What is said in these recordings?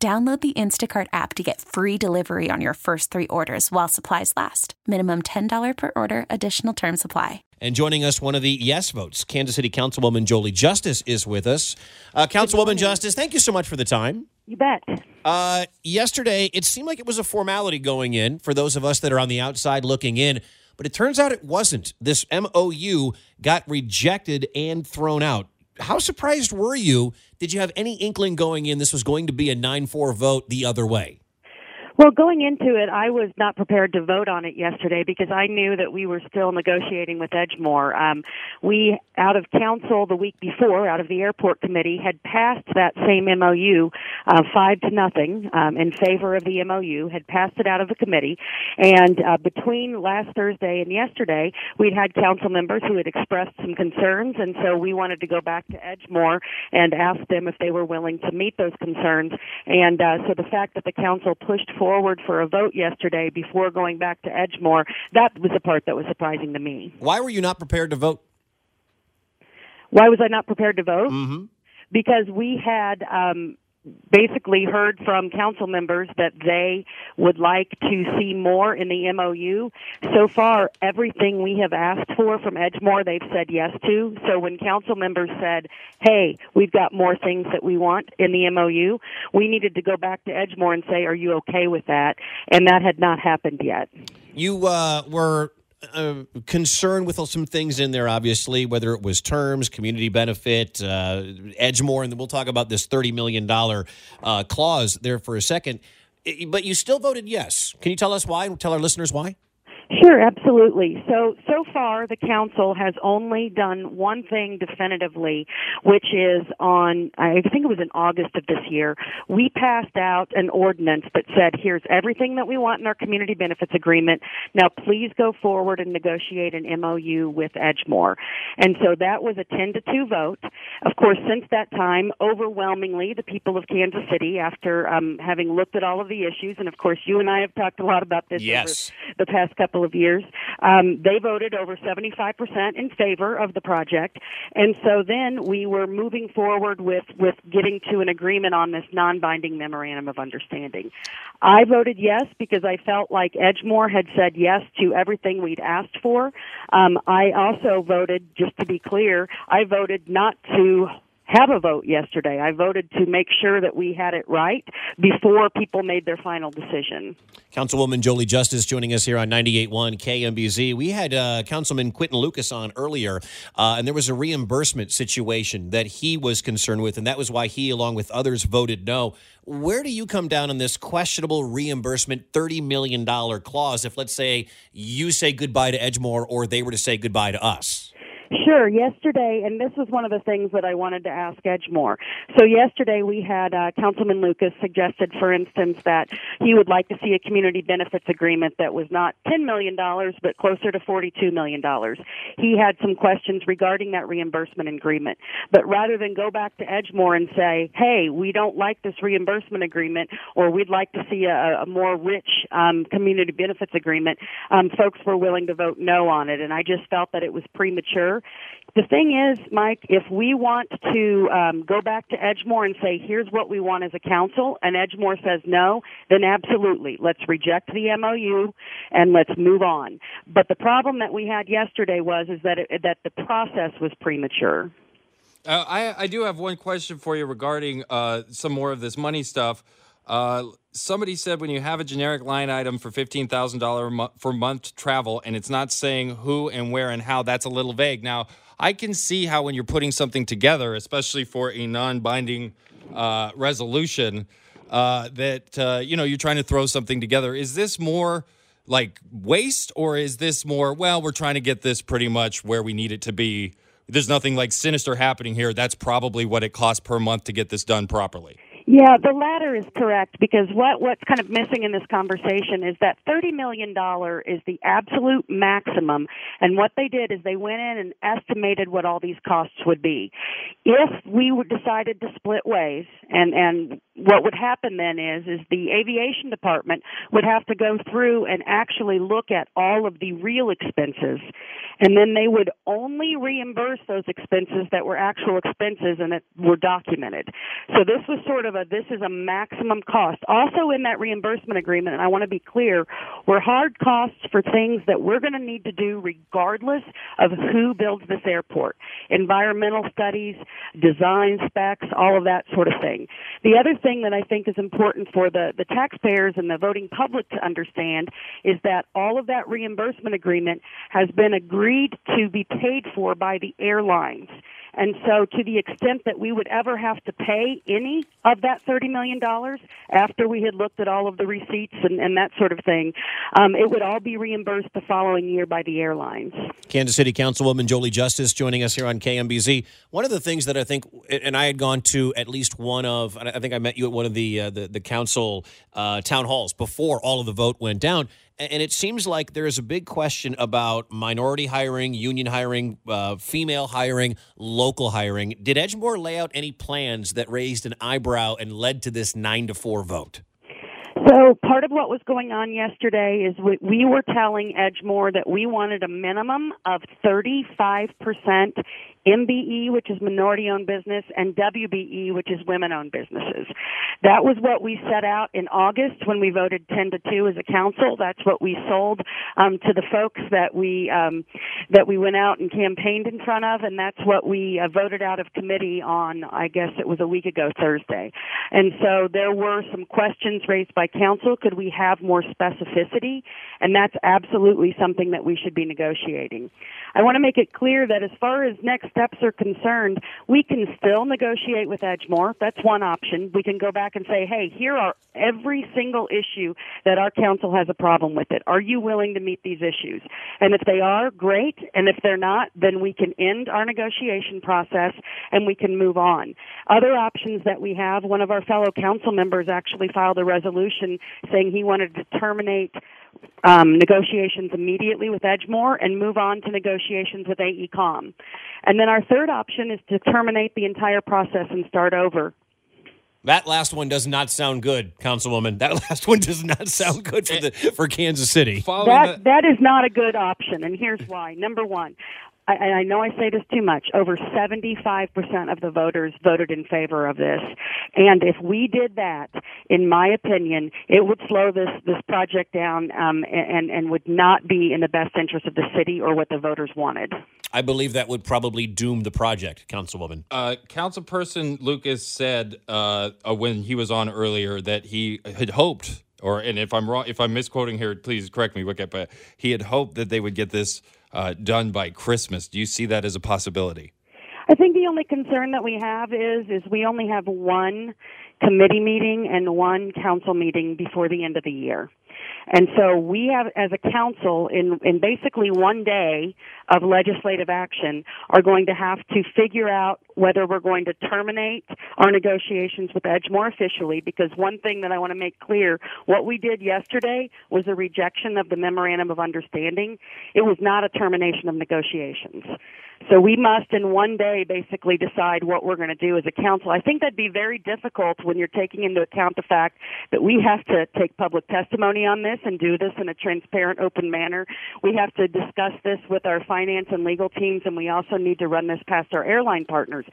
Download the Instacart app to get free delivery on your first three orders while supplies last. Minimum $10 per order, additional term supply. And joining us, one of the yes votes, Kansas City Councilwoman Jolie Justus is with us. Uh, Councilwoman Justus, thank you so much for the time. You bet. Uh, yesterday, it seemed like it was a formality going in for those of us that are on the outside looking in, but it turns out it wasn't. This MOU got rejected and thrown out. How surprised were you? Did you have any inkling going in this was going to be a 9 4 vote the other way? Well, going into it, I was not prepared to vote on it yesterday because I knew that we were still negotiating with Edgemoor. Um, we, out of council the week before, out of the airport committee, had passed that same MOU uh, five to nothing um, in favor of the MOU, had passed it out of the committee, and uh, between last Thursday and yesterday, we'd had council members who had expressed some concerns, and so we wanted to go back to Edgemoor and ask them if they were willing to meet those concerns. And uh, so the fact that the council pushed forward forward for a vote yesterday before going back to Edgemoor, that was the part that was surprising to me. Why were you not prepared to vote? Why was I not prepared to vote? Mm-hmm. Because we had um, basically heard from council members that they would like to see more in the MOU. So far, everything we have asked for from Edgemoor, they've said yes to. So when council members said, hey, we've got more things that we want in the MOU, we needed to go back to Edgemoor and say, are you okay with that? And that had not happened yet. You uh, were uh, concerned with some things in there, obviously, whether it was terms, community benefit, uh, Edgemoor, and we'll talk about this $30 million uh, clause there for a second. But you still voted yes. Can you tell us why? and Tell our listeners why? Sure, absolutely. So, so far the council has only done one thing definitively, which is on, I think it was in August of this year, we passed out an ordinance that said, here's everything that we want in our community benefits agreement. Now please go forward and negotiate an MOU with Edgemoor. And so that was a 10 to 2 vote. Of course, since that time, overwhelmingly, the people of Kansas City, after um, having looked at all of the issues, and of course you and I have talked a lot about this yes. over the past couple couple of years. Um, they voted over 75% in favor of the project, and so then we were moving forward with with getting to an agreement on this non-binding memorandum of understanding. I voted yes because I felt like Edgemoor had said yes to everything we'd asked for. Um, I also voted, just to be clear, I voted not to have a vote yesterday. I voted to make sure that we had it right before people made their final decision. Councilwoman Jolie Justus joining us here on 98.1 KMBZ. We had uh, Councilman Quinton Lucas on earlier, uh, and there was a reimbursement situation that he was concerned with, and that was why he, along with others, voted no. Where do you come down on this questionable reimbursement $30 million clause if, let's say, you say goodbye to Edgemoor or they were to say goodbye to us? Sure. Yesterday, and this was one of the things that I wanted to ask Edgemoor. So yesterday we had uh, Councilman Lucas suggested, for instance, that he would like to see a community benefits agreement that was not $10 million, but closer to $42 million. He had some questions regarding that reimbursement agreement. But rather than go back to Edgemoor and say, hey, we don't like this reimbursement agreement, or we'd like to see a, a more rich um, community benefits agreement, um, folks were willing to vote no on it. And I just felt that it was premature the thing is, Mike, if we want to um, go back to Edgemoor and say, here's what we want as a council, and Edgemoor says no, then absolutely, let's reject the MOU and let's move on. But the problem that we had yesterday was is that it, that the process was premature. Uh, I, I do have one question for you regarding uh, some more of this money stuff. Uh, somebody said when you have a generic line item for $15,000 for month travel and it's not saying who and where and how, that's a little vague. Now, I can see how when you're putting something together, especially for a non binding uh, resolution, uh, that, uh, you know, you're trying to throw something together. Is this more like waste or is this more, well, we're trying to get this pretty much where we need it to be? There's nothing like sinister happening here. That's probably what it costs per month to get this done properly Yeah, the latter is correct because what what's kind of missing in this conversation is that thirty million dollar is the absolute maximum, and what they did is they went in and estimated what all these costs would be. If we decided to split ways, and and what would happen then is is the aviation department would have to go through and actually look at all of the real expenses, and then they would only reimburse those expenses that were actual expenses and that were documented. So this was sort of a this is a maximum cost. Also in that reimbursement agreement, and I want to be clear, were hard costs for things that we're going to need to do regardless of who builds this airport. Environmental studies, design specs, all of that sort of thing. The other thing that I think is important for the, the taxpayers and the voting public to understand is that all of that reimbursement agreement has been agreed to be paid for by the airlines. And so, to the extent that we would ever have to pay any of that $30 million after we had looked at all of the receipts and, and that sort of thing, um, it would all be reimbursed the following year by the airlines. Kansas City Councilwoman Jolie Justus joining us here on KMBZ. One of the things that I think, and I had gone to at least one of, I think I met you at one of the uh, the, the council uh, town halls before all of the vote went down and it seems like there is a big question about minority hiring, union hiring, uh, female hiring, local hiring. Did Edgemoor lay out any plans that raised an eyebrow and led to this nine to four vote? So part of what was going on yesterday is we, we were telling Edgemoor that we wanted a minimum of 35% MBE, which is minority owned business, and WBE, which is women owned businesses. That was what we set out in August when we voted 10 to 2 as a council. That's what we sold um, to the folks that we um, that we went out and campaigned in front of, and that's what we uh, voted out of committee on. I guess it was a week ago Thursday, and so there were some questions raised by council. Could we have more specificity? And that's absolutely something that we should be negotiating. I want to make it clear that as far as next steps are concerned, we can still negotiate with Edgemoor. That's one option. We can go back and say, hey, here are every single issue that our council has a problem with it. Are you willing to meet these issues? And if they are, great. And if they're not, then we can end our negotiation process and we can move on. Other options that we have, one of our fellow council members actually filed a resolution saying he wanted to terminate um, negotiations immediately with Edgemoor and move on to negotiations with AECOM. And then our third option is to terminate the entire process and start over. That last one does not sound good, Councilwoman. That last one does not sound good for the for Kansas City. That that is not a good option, and here's why. Number one, I, I know I say this too much, over 75% of the voters voted in favor of this. And if we did that, in my opinion, it would slow this, this project down um, and, and would not be in the best interest of the city or what the voters wanted. I believe that would probably doom the project, Councilwoman. Uh, Councilperson Lucas said uh, uh, when he was on earlier that he had hoped, or and if I'm wrong, if I'm misquoting here, please correct me, Wicket, but he had hoped that they would get this uh, done by Christmas. Do you see that as a possibility? I think the only concern that we have is is we only have one committee meeting and one council meeting before the end of the year. And so we have, as a council, in, in basically one day of legislative action, are going to have to figure out whether we're going to terminate our negotiations with Edgemoor officially, because one thing that I want to make clear, what we did yesterday was a rejection of the memorandum of understanding. It was not a termination of negotiations. So we must in one day basically decide what we're going to do as a council. I think that'd be very difficult when you're taking into account the fact that we have to take public testimony on this and do this in a transparent, open manner. We have to discuss this with our finance and legal teams, and we also need to run this past our airline partners.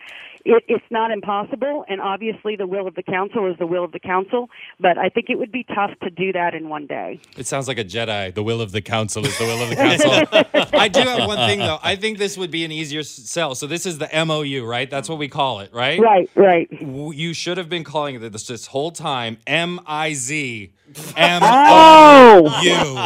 It, it's not impossible, and obviously the will of the council is the will of the council, but I think it would be tough to do that in one day. It sounds like a Jedi. The will of the council is the will of the council. I do have one thing, though. I think this would be an easier sell. So this is the MOU, right? That's what we call it, right? Right, right. You should have been calling it this this whole time M I Z M Oh! O U,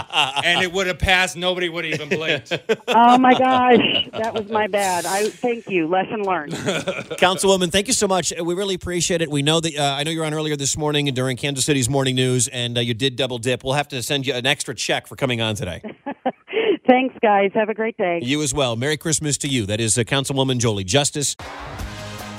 and it would have passed. Nobody would have even blinked. Oh my gosh, that was my bad. I thank you. Lesson learned. Councilwoman, thank you so much. We really appreciate it. We know that uh, I know you were on earlier this morning and during Kansas City's morning news, and uh, you did double dip. We'll have to send you an extra check for coming on today. Thanks, guys. Have a great day. You as well. Merry Christmas to you. That is uh, Councilwoman Jolie Justus.